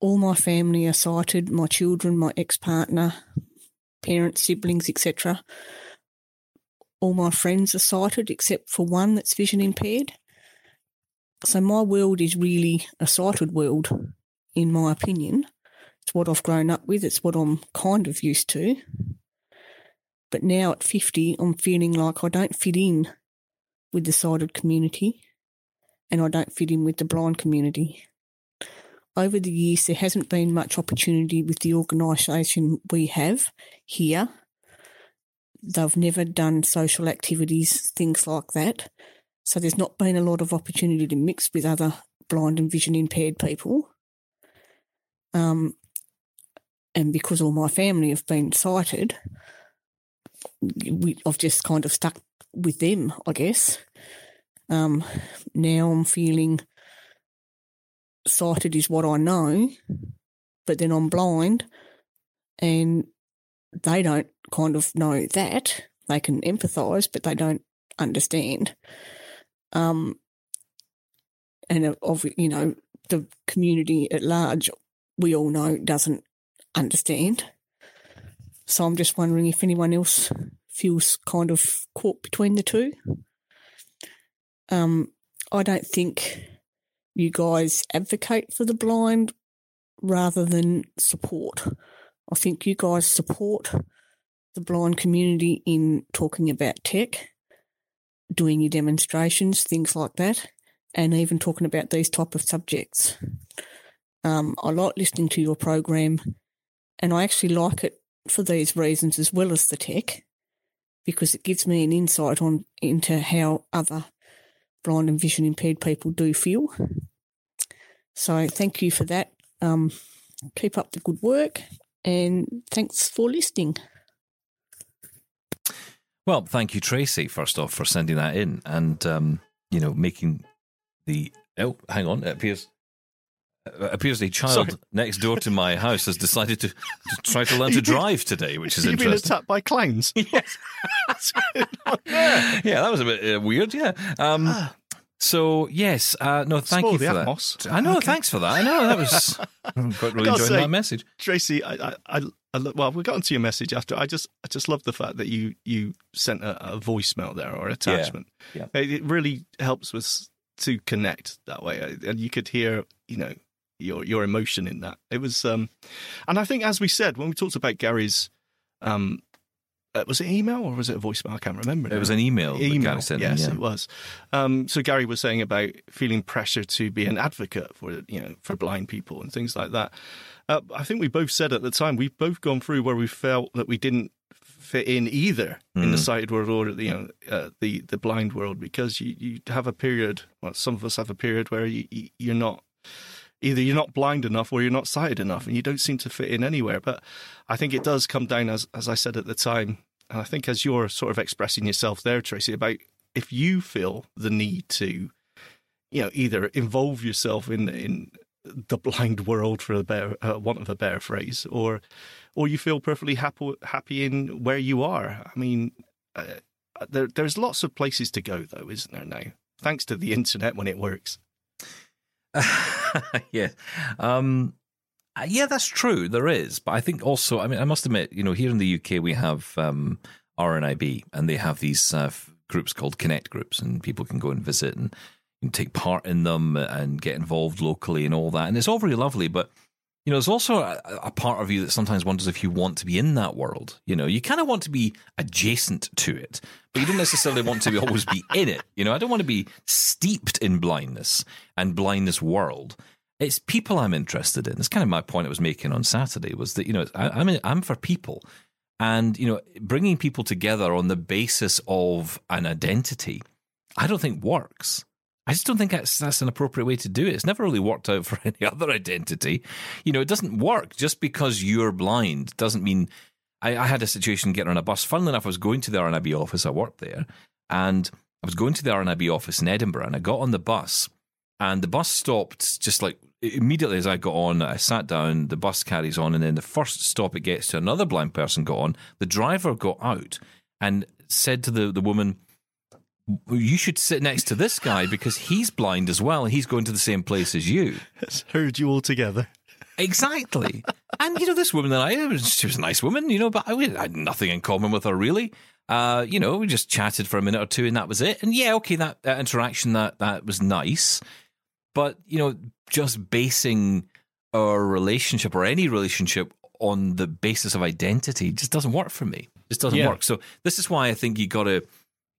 all my family are sighted my children, my ex partner, parents, siblings, etc all my friends are sighted except for one that's vision impaired. So my world is really a sighted world, in my opinion. It's what I've grown up with, it's what I'm kind of used to. But now at 50, I'm feeling like I don't fit in with the sighted community and I don't fit in with the blind community. Over the years, there hasn't been much opportunity with the organisation we have here they've never done social activities, things like that. So there's not been a lot of opportunity to mix with other blind and vision impaired people. Um, and because all my family have been sighted, we, I've just kind of stuck with them, I guess. Um, now I'm feeling sighted is what I know, but then I'm blind and they don't kind of know that. They can empathise, but they don't understand. Um, and of- you know the community at large, we all know doesn't understand. So I'm just wondering if anyone else feels kind of caught between the two. Um, I don't think you guys advocate for the blind rather than support. I think you guys support the blind community in talking about tech, doing your demonstrations, things like that, and even talking about these type of subjects. Um, I like listening to your program, and I actually like it for these reasons as well as the tech, because it gives me an insight on into how other blind and vision impaired people do feel. So thank you for that. Um, keep up the good work, and thanks for listening. Well, thank you, Tracy, first off, for sending that in and, um, you know, making the. Oh, hang on. It appears. It appears a child Sorry. next door to my house has decided to, to try to learn to drive today, which is You've been attacked by clowns. On there? Yeah, that was a bit uh, weird. Yeah. Um, so yes, uh, no, thank you for that. atmos. I know. Okay. Thanks for that. I know that was. I'm quite really enjoying say- that message. Tracy, I, I, I, I well, we got into your message after. I just, I just love the fact that you, you sent a, a voicemail there or attachment. Yeah. It, it really helps us to connect that way, and you could hear, you know, your your emotion in that. It was, um, and I think as we said when we talked about Gary's, um, uh, was it email or was it a voicemail? I can't remember. It now. was an email. that email. Gary sent yes, yeah. it was. Um, so Gary was saying about feeling pressure to be an advocate for you know for blind people and things like that. Uh, I think we both said at the time we've both gone through where we felt that we didn't fit in either in the Mm. sighted world or the you know uh, the the blind world because you you have a period. Well, some of us have a period where you, you you're not either you're not blind enough or you're not sighted enough, and you don't seem to fit in anywhere. But I think it does come down as as I said at the time, and I think as you're sort of expressing yourself there, Tracy, about if you feel the need to, you know, either involve yourself in in the blind world, for a better uh, want of a better phrase, or or you feel perfectly happy happy in where you are. I mean, uh, there there's lots of places to go, though, isn't there now? Thanks to the internet when it works. yeah. Um, uh, yeah, that's true. There is. But I think also, I mean, I must admit, you know, here in the UK, we have um, RNIB and they have these uh, groups called Connect groups, and people can go and visit and, and take part in them and get involved locally and all that. And it's all very lovely. But, you know, there's also a, a part of you that sometimes wonders if you want to be in that world. You know, you kind of want to be adjacent to it, but you don't necessarily want to be, always be in it. You know, I don't want to be steeped in blindness and blindness world it's people I'm interested in. It's kind of my point I was making on Saturday was that you know I, I'm in, I'm for people, and you know bringing people together on the basis of an identity, I don't think works. I just don't think that's that's an appropriate way to do it. It's never really worked out for any other identity. You know, it doesn't work just because you're blind doesn't mean. I, I had a situation getting on a bus. Funnily enough, I was going to the RNIB office. I worked there, and I was going to the RNIB office in Edinburgh, and I got on the bus, and the bus stopped just like immediately as I got on. I sat down, the bus carries on, and then the first stop it gets to, another blind person got on. The driver got out and said to the, the woman, "Well, You should sit next to this guy because he's blind as well, and he's going to the same place as you. It's heard you all together. Exactly. and, you know, this woman that I, she was a nice woman, you know, but I we had nothing in common with her, really. Uh, you know, we just chatted for a minute or two and that was it. And yeah, okay, that, that interaction, that, that was nice. But, you know, just basing our relationship or any relationship on the basis of identity just doesn't work for me. Just doesn't Yeah. work. So this is why I think you gotta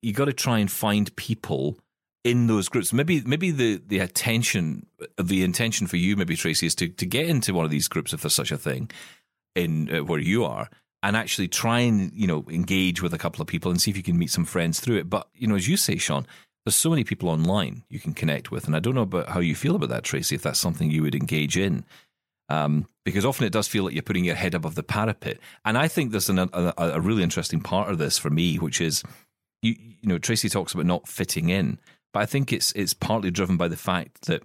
you gotta try and find people in those groups. Maybe maybe the the attention the intention for you maybe Tracy is to to get into one of these groups if there's such a thing in uh, where you are and actually try and you know engage with a couple of people and see if you can meet some friends through it. But you know, as you say, Shaun, there's so many people online you can connect with, and I don't know about how you feel about that, Tracy. If that's something you would engage in, um, because often it does feel like you're putting your head above the parapet. And I think there's an, a, a really interesting part of this for me, which is you, you know Tracy talks about not fitting in, but I think it's it's partly driven by the fact that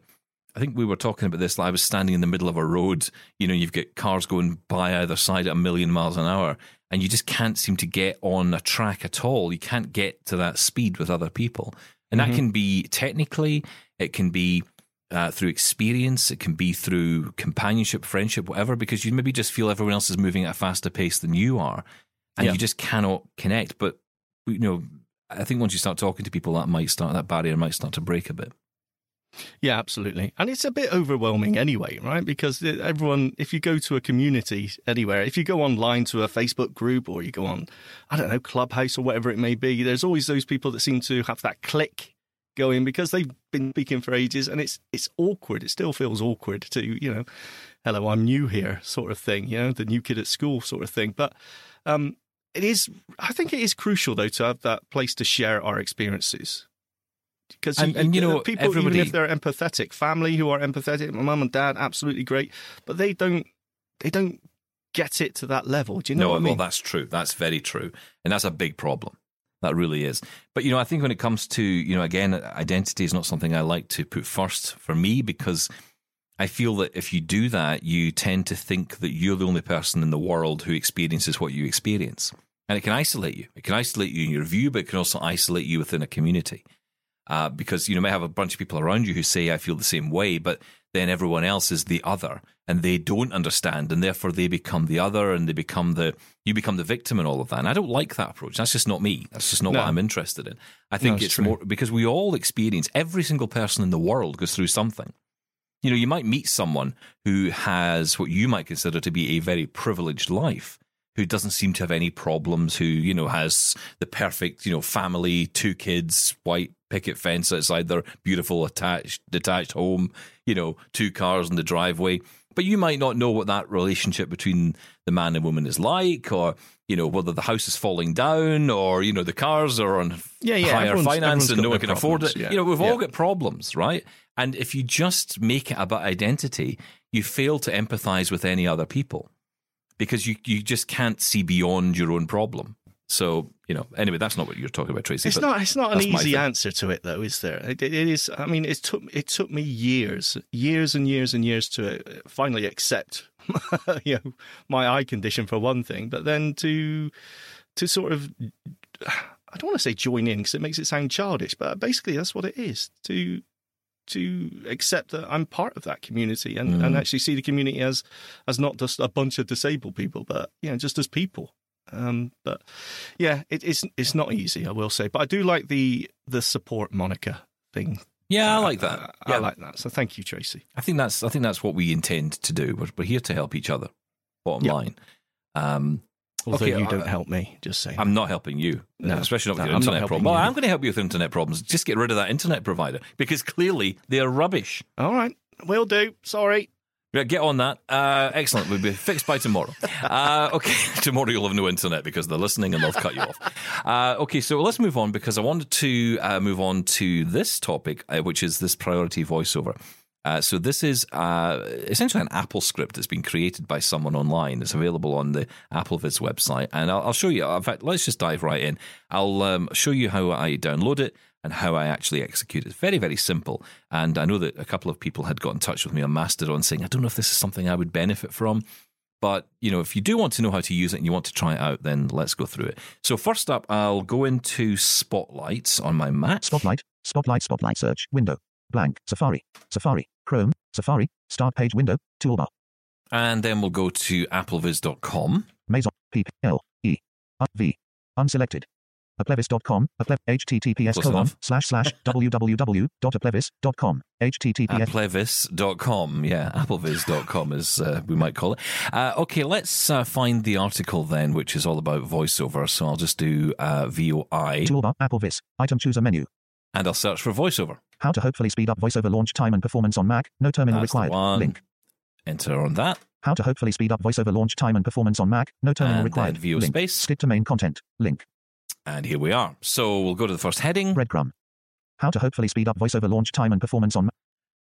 I think we were talking about this. Like I was standing in the middle of a road. You know, you've got cars going by either side at a million miles an hour, and you just can't seem to get on a track at all. You can't get to that speed with other people, and that can be technically, it can be uh, through experience, it can be through companionship, friendship, whatever. Because you maybe just feel everyone else is moving at a faster pace than you are, and Yeah. you just cannot connect. But you know, I think once you start talking to people, that might start that barrier might start to break a bit. Yeah, absolutely. And it's a bit overwhelming anyway, right? Because everyone, if you go to a community anywhere, if you go online to a Facebook group or you go on, I don't know, Clubhouse or whatever it may be, there's always those people that seem to have that click going because they've been speaking for ages and it's it's awkward. It still feels awkward to, you know, hello, I'm new here sort of thing, you know, the new kid at school sort of thing. But um it is I think it is crucial though to have that place to share our experiences. Because And- and, you know, people, everybody- even if they're empathetic, family who are empathetic, my mum and dad, absolutely great, but they don't, they don't get it to that level. Do you know no, what I mean? well, that's true. That's very true, and that's a big problem. That really is. But you know, I think when it comes to you know, again, identity is not something I like to put first for me because I feel that if you do that, you tend to think that you're the only person in the world who experiences what you experience, and it can isolate you. It can isolate you in your view, but it can also isolate you within a community. Uh, because you know, may have a bunch of people around you who say I feel the same way, but then everyone else is the other, and they don't understand, and therefore they become the other, and they become the you become the victim, and all of that. And I don't like that approach. That's just not me. That's just not No. what I'm interested in. I think it's it's more because we all experience. Every single person in the world goes through something. You know, you might meet someone who has what you might consider to be a very privileged life, who doesn't seem to have any problems, who, you know, has the perfect, you know, family, two kids, white picket fence outside their beautiful attached detached home, you know, two cars in the driveway. But you might not know what that relationship between the man and woman is like, or you know whether the house is falling down, or you know the cars are on Yeah, yeah, higher everyone's- finance everyone's and no one can afford it. yeah. You know we've all got problems, right? And if you just make it about identity, you fail to empathize with any other people because you you just can't see beyond your own problem. So you know, anyway, that's not what you're talking about, Tracy. It's not. It's not an easy answer to it, though, is there? It, it is. I mean, it took it took me years, years and years and years to uh, finally accept, you know, my eye condition for one thing, but then to to sort of, I don't want to say join in because it makes it sound childish, but basically that's what it is to to accept that I'm part of that community and, Mm. and actually see the community as as not just a bunch of disabled people, but you know, just as people. Um, but yeah, it, it's it's not easy, I will say. But I do like the the support moniker thing. Yeah, I like Uh, that. I Yeah. like that. So thank you, Tracy. I think that's I think that's what we intend to do. We're, we're here to help each other. Bottom Yeah. line. Um, Although Okay, you don't help me, just saying. I'm not helping you, No, especially not with no, your internet helping problem. Well. I'm going to help you with internet problems. Just get rid of that internet provider because clearly they're rubbish. All right, will do. Sorry. Yeah, get on that. Uh, excellent. We'll be fixed by tomorrow. Uh, okay, tomorrow you'll have no internet because they're listening and they'll cut you off. Uh, okay, so let's move on because I wanted to uh, move on to this topic, uh, which is this priority voiceover. Uh, so this is essentially an Apple script that's been created by someone online. It's available on the AppleVis website, and I'll, I'll show you. In fact, let's just dive right in. I'll um, show you how I download it and how I actually execute it. It's very, very simple. And I know that a couple of people had got in touch with me on Mastodon saying, I don't know if this is something I would benefit from. But, you know, if you do want to know how to use it and you want to try it out, then let's go through it. So first up, I'll go into Spotlight on my Mac. Spotlight, Spotlight, Spotlight search, window, blank, Safari, Safari, Chrome, Safari, start page window, toolbar, And then we'll go to applevis.com. Maison, P, L, E, U, V, unselected. Applevis.com, Apple, https Close colon, enough. slash slash www.applevis.com, https Applevis.com. Yeah, appleviz.com as uh, we might call it. Uh, okay, let's uh, find the article then, which is all about voiceover. So I'll just do uh, VOI toolbar, Applevis, item chooser menu. and I'll search for voiceover. How to hopefully speed up voiceover launch time and performance on Mac, no terminal That's required. Link. Enter on that. How to hopefully speed up voiceover launch time and performance on Mac, no terminal And required. VO Link. space. Stick to main content. Link. And here we are. So we'll go to the first heading. Breadcrumb. How to hopefully speed up voiceover launch time and performance on Mac.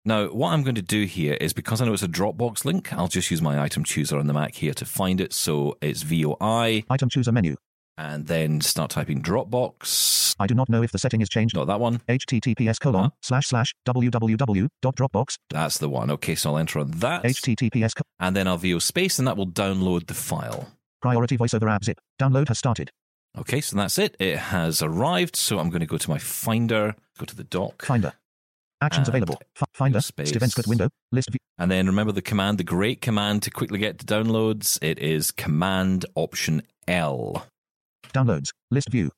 Now, what I'm going to do here is because I know it's a Dropbox link, I'll just use my item chooser on the Mac here to find it. So it's VOI Item chooser menu. and then start typing Dropbox. I do not know if the setting is changed. Not that one. https colon Huh? slash slash www.dropbox That's the one. Okay, so I'll enter on that. https co- and then I'll VO space and that will download the file. priority voiceover app zip download has started Okay, so that's it. It has arrived. So I'm going to go to my Finder, go to the dock. finder actions available F- finder space. Stevenscrit window list view And then remember the command, the great command to quickly get to downloads. It is Command Option L. downloads list view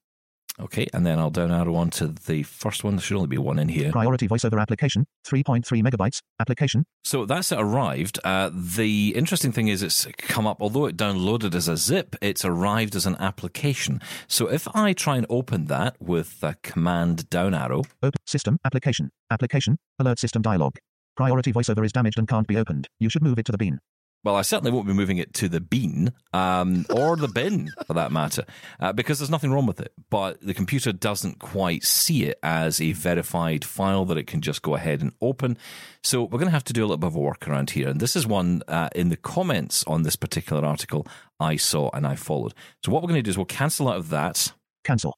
Okay, and then I'll down arrow on to the first one. There should only be one in here. priority voiceover application 3.3 megabytes application So that's it arrived. Uh, the interesting thing is it's come up, although it downloaded as a zip, it's arrived as an application. So if I try and open that with a command down arrow, open system application application alert system dialog priority voiceover is damaged and can't be opened you should move it to the bean well, I certainly won't be moving it to the bean um, or the bin for that matter, uh, because there's nothing wrong with it. But the computer doesn't quite see it as a verified file that it can just go ahead and open. So we're going to have to do a little bit of a workaround here. And this is one uh, in the comments on this particular article I saw and I followed. So what we're going to do is we'll cancel out of that. cancel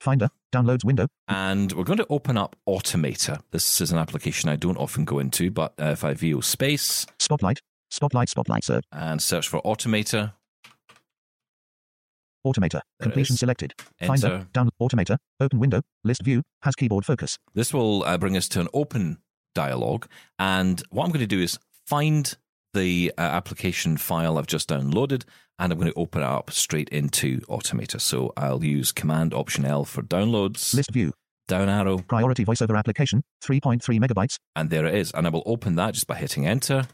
finder downloads window And we're going to open up Automator. This is an application I don't often go into, but uh, if I VO space spotlight spotlight spotlight search and search for Automator, automator. There completion selected. Enter. finder down. Automator. Open window. List view. Has keyboard focus. This will uh, bring us to an open dialog. And what I'm going to do is find the uh, application file I've just downloaded and I'm going to open it up straight into Automator. So I'll use Command Option L for downloads, list view. Down arrow, priority voiceover application. 3.3 megabytes. And there it is. And I will open that just by hitting Enter.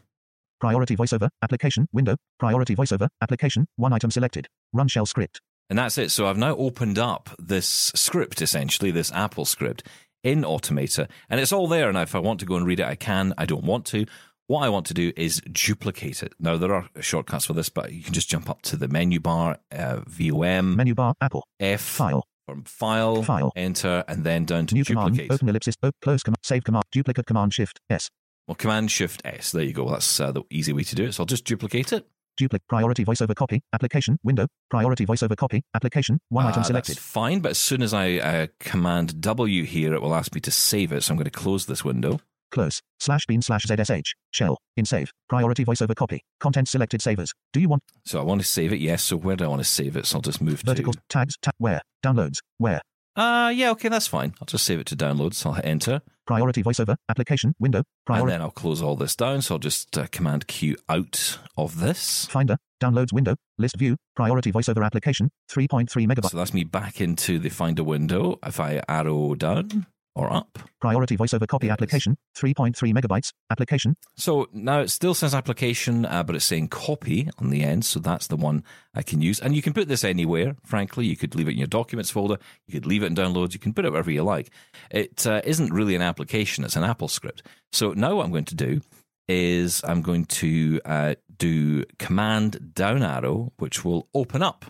Priority voiceover, application, window, priority voiceover, application, one item selected. Run shell script. And that's it. So I've now opened up this script, essentially, this Apple script in Automator, and it's all there. And if I want to go and read it, I can. I don't want to. What I want to do is duplicate it. Now, there are shortcuts for this, but you can just jump up to the menu bar, uh, VOM, Menu bar. Apple. F, File. from file, File. enter, and then down to New command. duplicate. Open ellipsis. O- close command. Save command. Duplicate command. Shift. S. Well, Command Shift S. There you go. That's uh, the easy way to do it. So I'll just duplicate it. Duplicate. Priority voiceover copy. Application. Window. Priority voiceover copy. Application. One Uh, item selected. That's fine, but as soon as I uh, Command W here, it will ask me to save it. So I'm going to close this window. Close. Slash bean slash ZSH. Shell. In save. Priority voiceover copy. Content selected savers. Do you want So I want to save it. Yes. So where do I want to save it? So I'll just move to vertical to. tags? Tab. Where? Downloads. Where? Uh, yeah, okay, that's fine. I'll just save it to downloads. I'll hit enter. Priority voiceover. Application. Window. And then I'll close all this down. So I'll just uh, Command Q out of this. Finder. Downloads window. List view. Priority voiceover application. 3.3 megabytes. So that's me back into the Finder window. If I arrow down or up. Priority voiceover copy Yes. application. 3.3 megabytes. Application. So now it still says application, uh, but it's saying copy on the end. So that's the one I can use. And you can put this anywhere, frankly. You could leave it in your documents folder. You could leave it in downloads. You can put it wherever you like. It uh, not really an application, it's an Apple script. So now what I'm going to do is I'm going to uh, do command down arrow, which will open up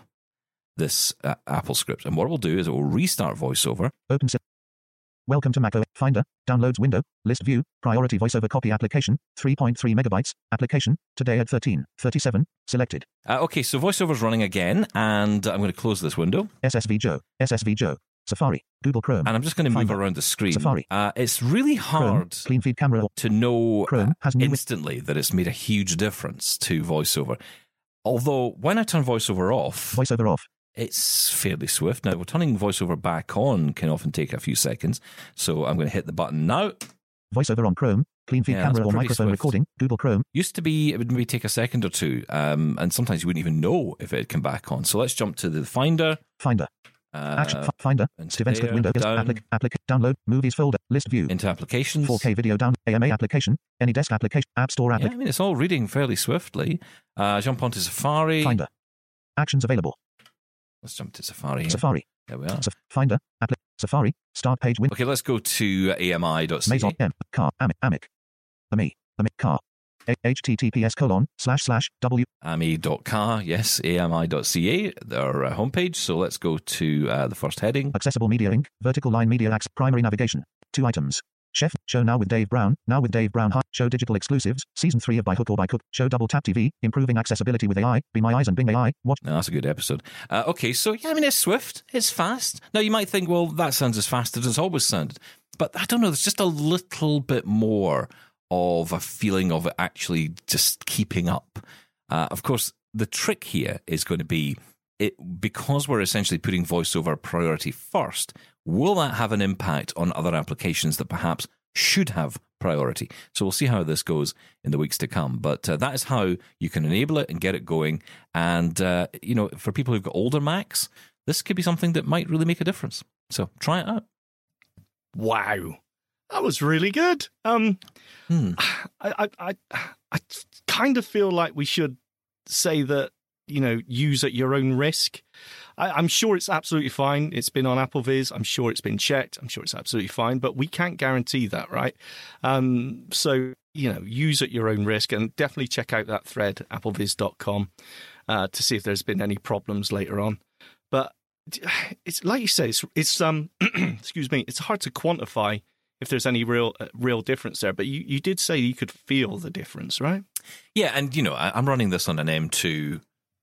this uh, Apple script. And what it will do is it will restart VoiceOver. Open. Welcome to Mac OS. Finder. Downloads window. List view. Priority voiceover copy application. 3.3 megabytes. Application. Today at 13. 37. Selected. Uh, okay, so VoiceOver's running again, and I'm going to close this window. SSV Joe. SSV Joe. Safari. Google Chrome. and I'm just going to move Finder. around the screen. Safari. Uh, it's really Chrome. hard Clean feed camera. to know Chrome has instantly that it's made a huge difference to VoiceOver. Although when I turn VoiceOver off, Voiceover off. It's fairly swift. Now, turning VoiceOver back on can often take a few seconds. So I'm going to hit the button now. Voiceover on Chrome. Clean feed Yeah, camera or microphone swift. recording. Google Chrome. Used to be, it would maybe take a second or two, um, and sometimes you wouldn't even know if it had come back on. So let's jump to the Finder. Finder. Uh, Action. Finder. into Events there, window. down. Applic- applic- download. Movies folder. List view. into applications. 4K video down. AMA application. Any desk application. App Store Yeah. I mean, it's all reading fairly swiftly. Uh, jump onto Safari. Finder. Actions available. Let's jump to Safari. Here. Safari. There we are. Finder. Safari. Start page window. Okay, let's go to ami.ca. Maison M. Car. Amic. Amic. Ami. Amic. Car. HTTPS colon slash slash W. ami.car, yes, ami.ca, their uh, homepage. So let's go to uh, the first heading. Accessible Media Inc. Vertical line media acts. Primary navigation. Two items. Chef. Show now with Dave Brown. Now with Dave Brown. Show digital exclusives. Season 3 of By Hook or By Cook. Show Double Tap TV. Improving accessibility with AI. Be My Eyes and Bing AI. Watch. Now, that's a good episode. Uh, okay, so yeah, I mean, it's swift, it's fast. Now, you might think, well, that sounds as fast as it's always sounded. But I don't know, there's just a little bit more of a feeling of it actually just keeping up. Uh, of course, the trick here is going to be it because we're essentially putting voiceover priority first. Will that have an impact on other applications that perhaps should have priority? So we'll see how this goes in the weeks to come. But uh, that is how you can enable it and get it going. And uh, you know, for people who've got older Macs, this could be something that might really make a difference. So try it out. Wow, that was really good. Um, Hmm. I, I, I, I kind of feel like we should say that you know use at your own risk. I, I'm sure it's absolutely fine. It's been on AppleVis. I'm sure it's been checked. I'm sure it's absolutely fine. But we can't guarantee that, right? Um, so you know, use at your own risk, and definitely check out that thread applevis.com uh, to see if there's been any problems later on. But it's like you say, it's, it's um, excuse me, it's hard to quantify if there's any real uh, real difference there. But you, you did say you could feel the difference, right? Yeah, and you know, I, I'm running this on an M2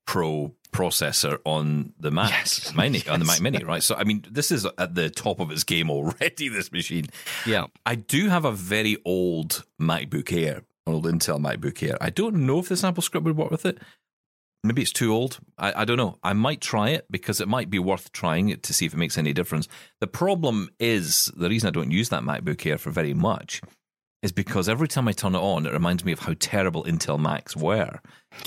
Pro processor on the Mac Yes. Mini, on the Mac Mini, right? So, I mean, this is at the top of its game already. This machine. Yeah. I do have a very old MacBook Air, an old Intel MacBook Air. I don't know if this Apple script would work with it. Maybe it's too old. I, I don't know. I might try it because it might be worth trying it to see if it makes any difference. The problem is the reason I don't use that MacBook Air for very much is because every time I turn it on, it reminds me of how terrible Intel Macs were.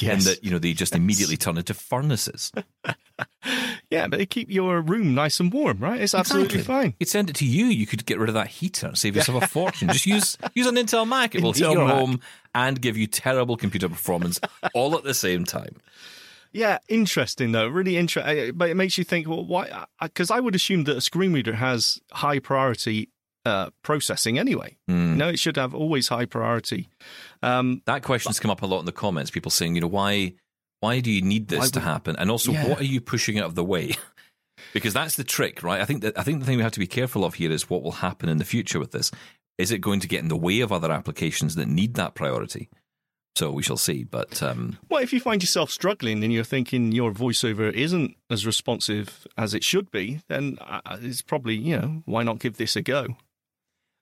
And that, you know, they just immediately turn into furnaces. Yeah, but they keep your room nice and warm, right? It's absolutely Exactly. fine. You could send it to you. You could get rid of that heater, save yourself a fortune. Just use use an Intel Mac. It will heat your Mac. home and give you terrible computer performance all at the same time. Yeah, interesting though. Really interesting. But it makes you think, well, why? Because I would assume that a screen reader has high priority uh, processing anyway. You know, it should have always high priority. Um, That question's come up a lot in the comments. People saying, you know, why why do you need this to happen? And also, Yeah. what are you pushing out of the way? because that's the trick, right? I think that I think the thing we have to be careful of here is what will happen in the future with this. Is it going to get in the way of other applications that need that priority? So we shall see. But um, well, if you find yourself struggling and you're thinking your voiceover isn't as responsive as it should be, then uh, it's probably you know why not give this a go?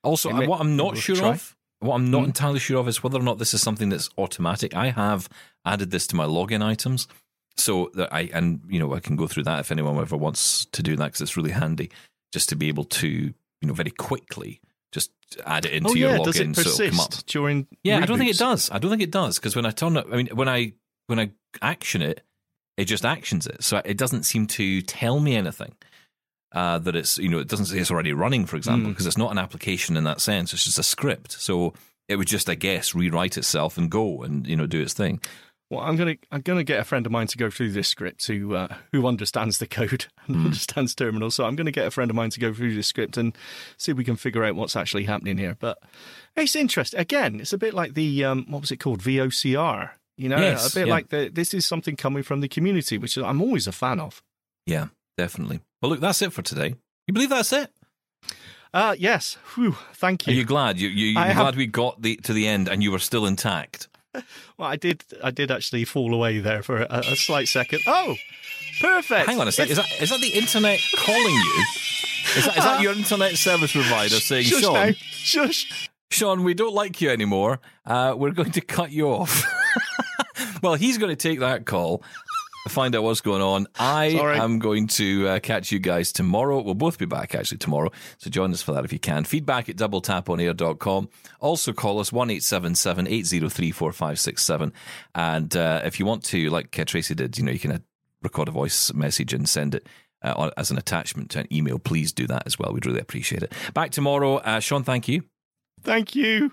Also, what I'm not sure try. of, what I'm not Hmm. entirely sure of, is whether or not this is something that's automatic. I have added this to my login items, so that I and you know I can go through that if anyone ever wants to do that because it's really handy just to be able to you know very quickly just add it into oh your yeah, login does it so it'll come up. persist during? Yeah, I don't think it does. I don't think it does because when I turn it, I mean, when I when I action it, it just actions it. So it doesn't seem to tell me anything. Uh, that it's you know it doesn't say it's already running, for example, Mm. because it's not an application in that sense. It's just a script. So it would just, I guess, rewrite itself and go and you know do its thing. Well, I'm gonna I'm gonna get a friend of mine to go through this script who uh, who understands the code and Hmm. understands terminal. So I'm gonna get a friend of mine to go through this script and see if we can figure out what's actually happening here. But it's interesting. Again, it's a bit like the um, what was it called VOCR. You know, Yes, a bit yeah. like the this is something coming from the community, which I'm always a fan of. Yeah, definitely. Well, look, that's it for today. You believe that's it? Uh yes. Whew, thank you. Are you. glad? You, you, you're have- glad we got the to the end and you were still intact. Well, I did I did actually fall away there for a, a slight second. Oh, perfect. Hang on a sec. It's- Is that is that the internet calling you? Is that, is that your internet service provider saying, Shush Shaun? now. Shush. Shaun, we don't like you anymore. Uh, we're going to cut you off. well, he's going to take that call, find out what's going on. I Sorry. am going to uh, catch you guys tomorrow. We'll both be back actually tomorrow. So join us for that if you can. Feedback at doubletaponair.com. Also call us 1 803 4567. And uh, if you want to, like uh, Tracy did, you know, you can uh, record a voice message and send it. Uh, as an attachment to an email, please do that as well. We'd really appreciate it. Back tomorrow. Uh, Shaun, thank you. Thank you.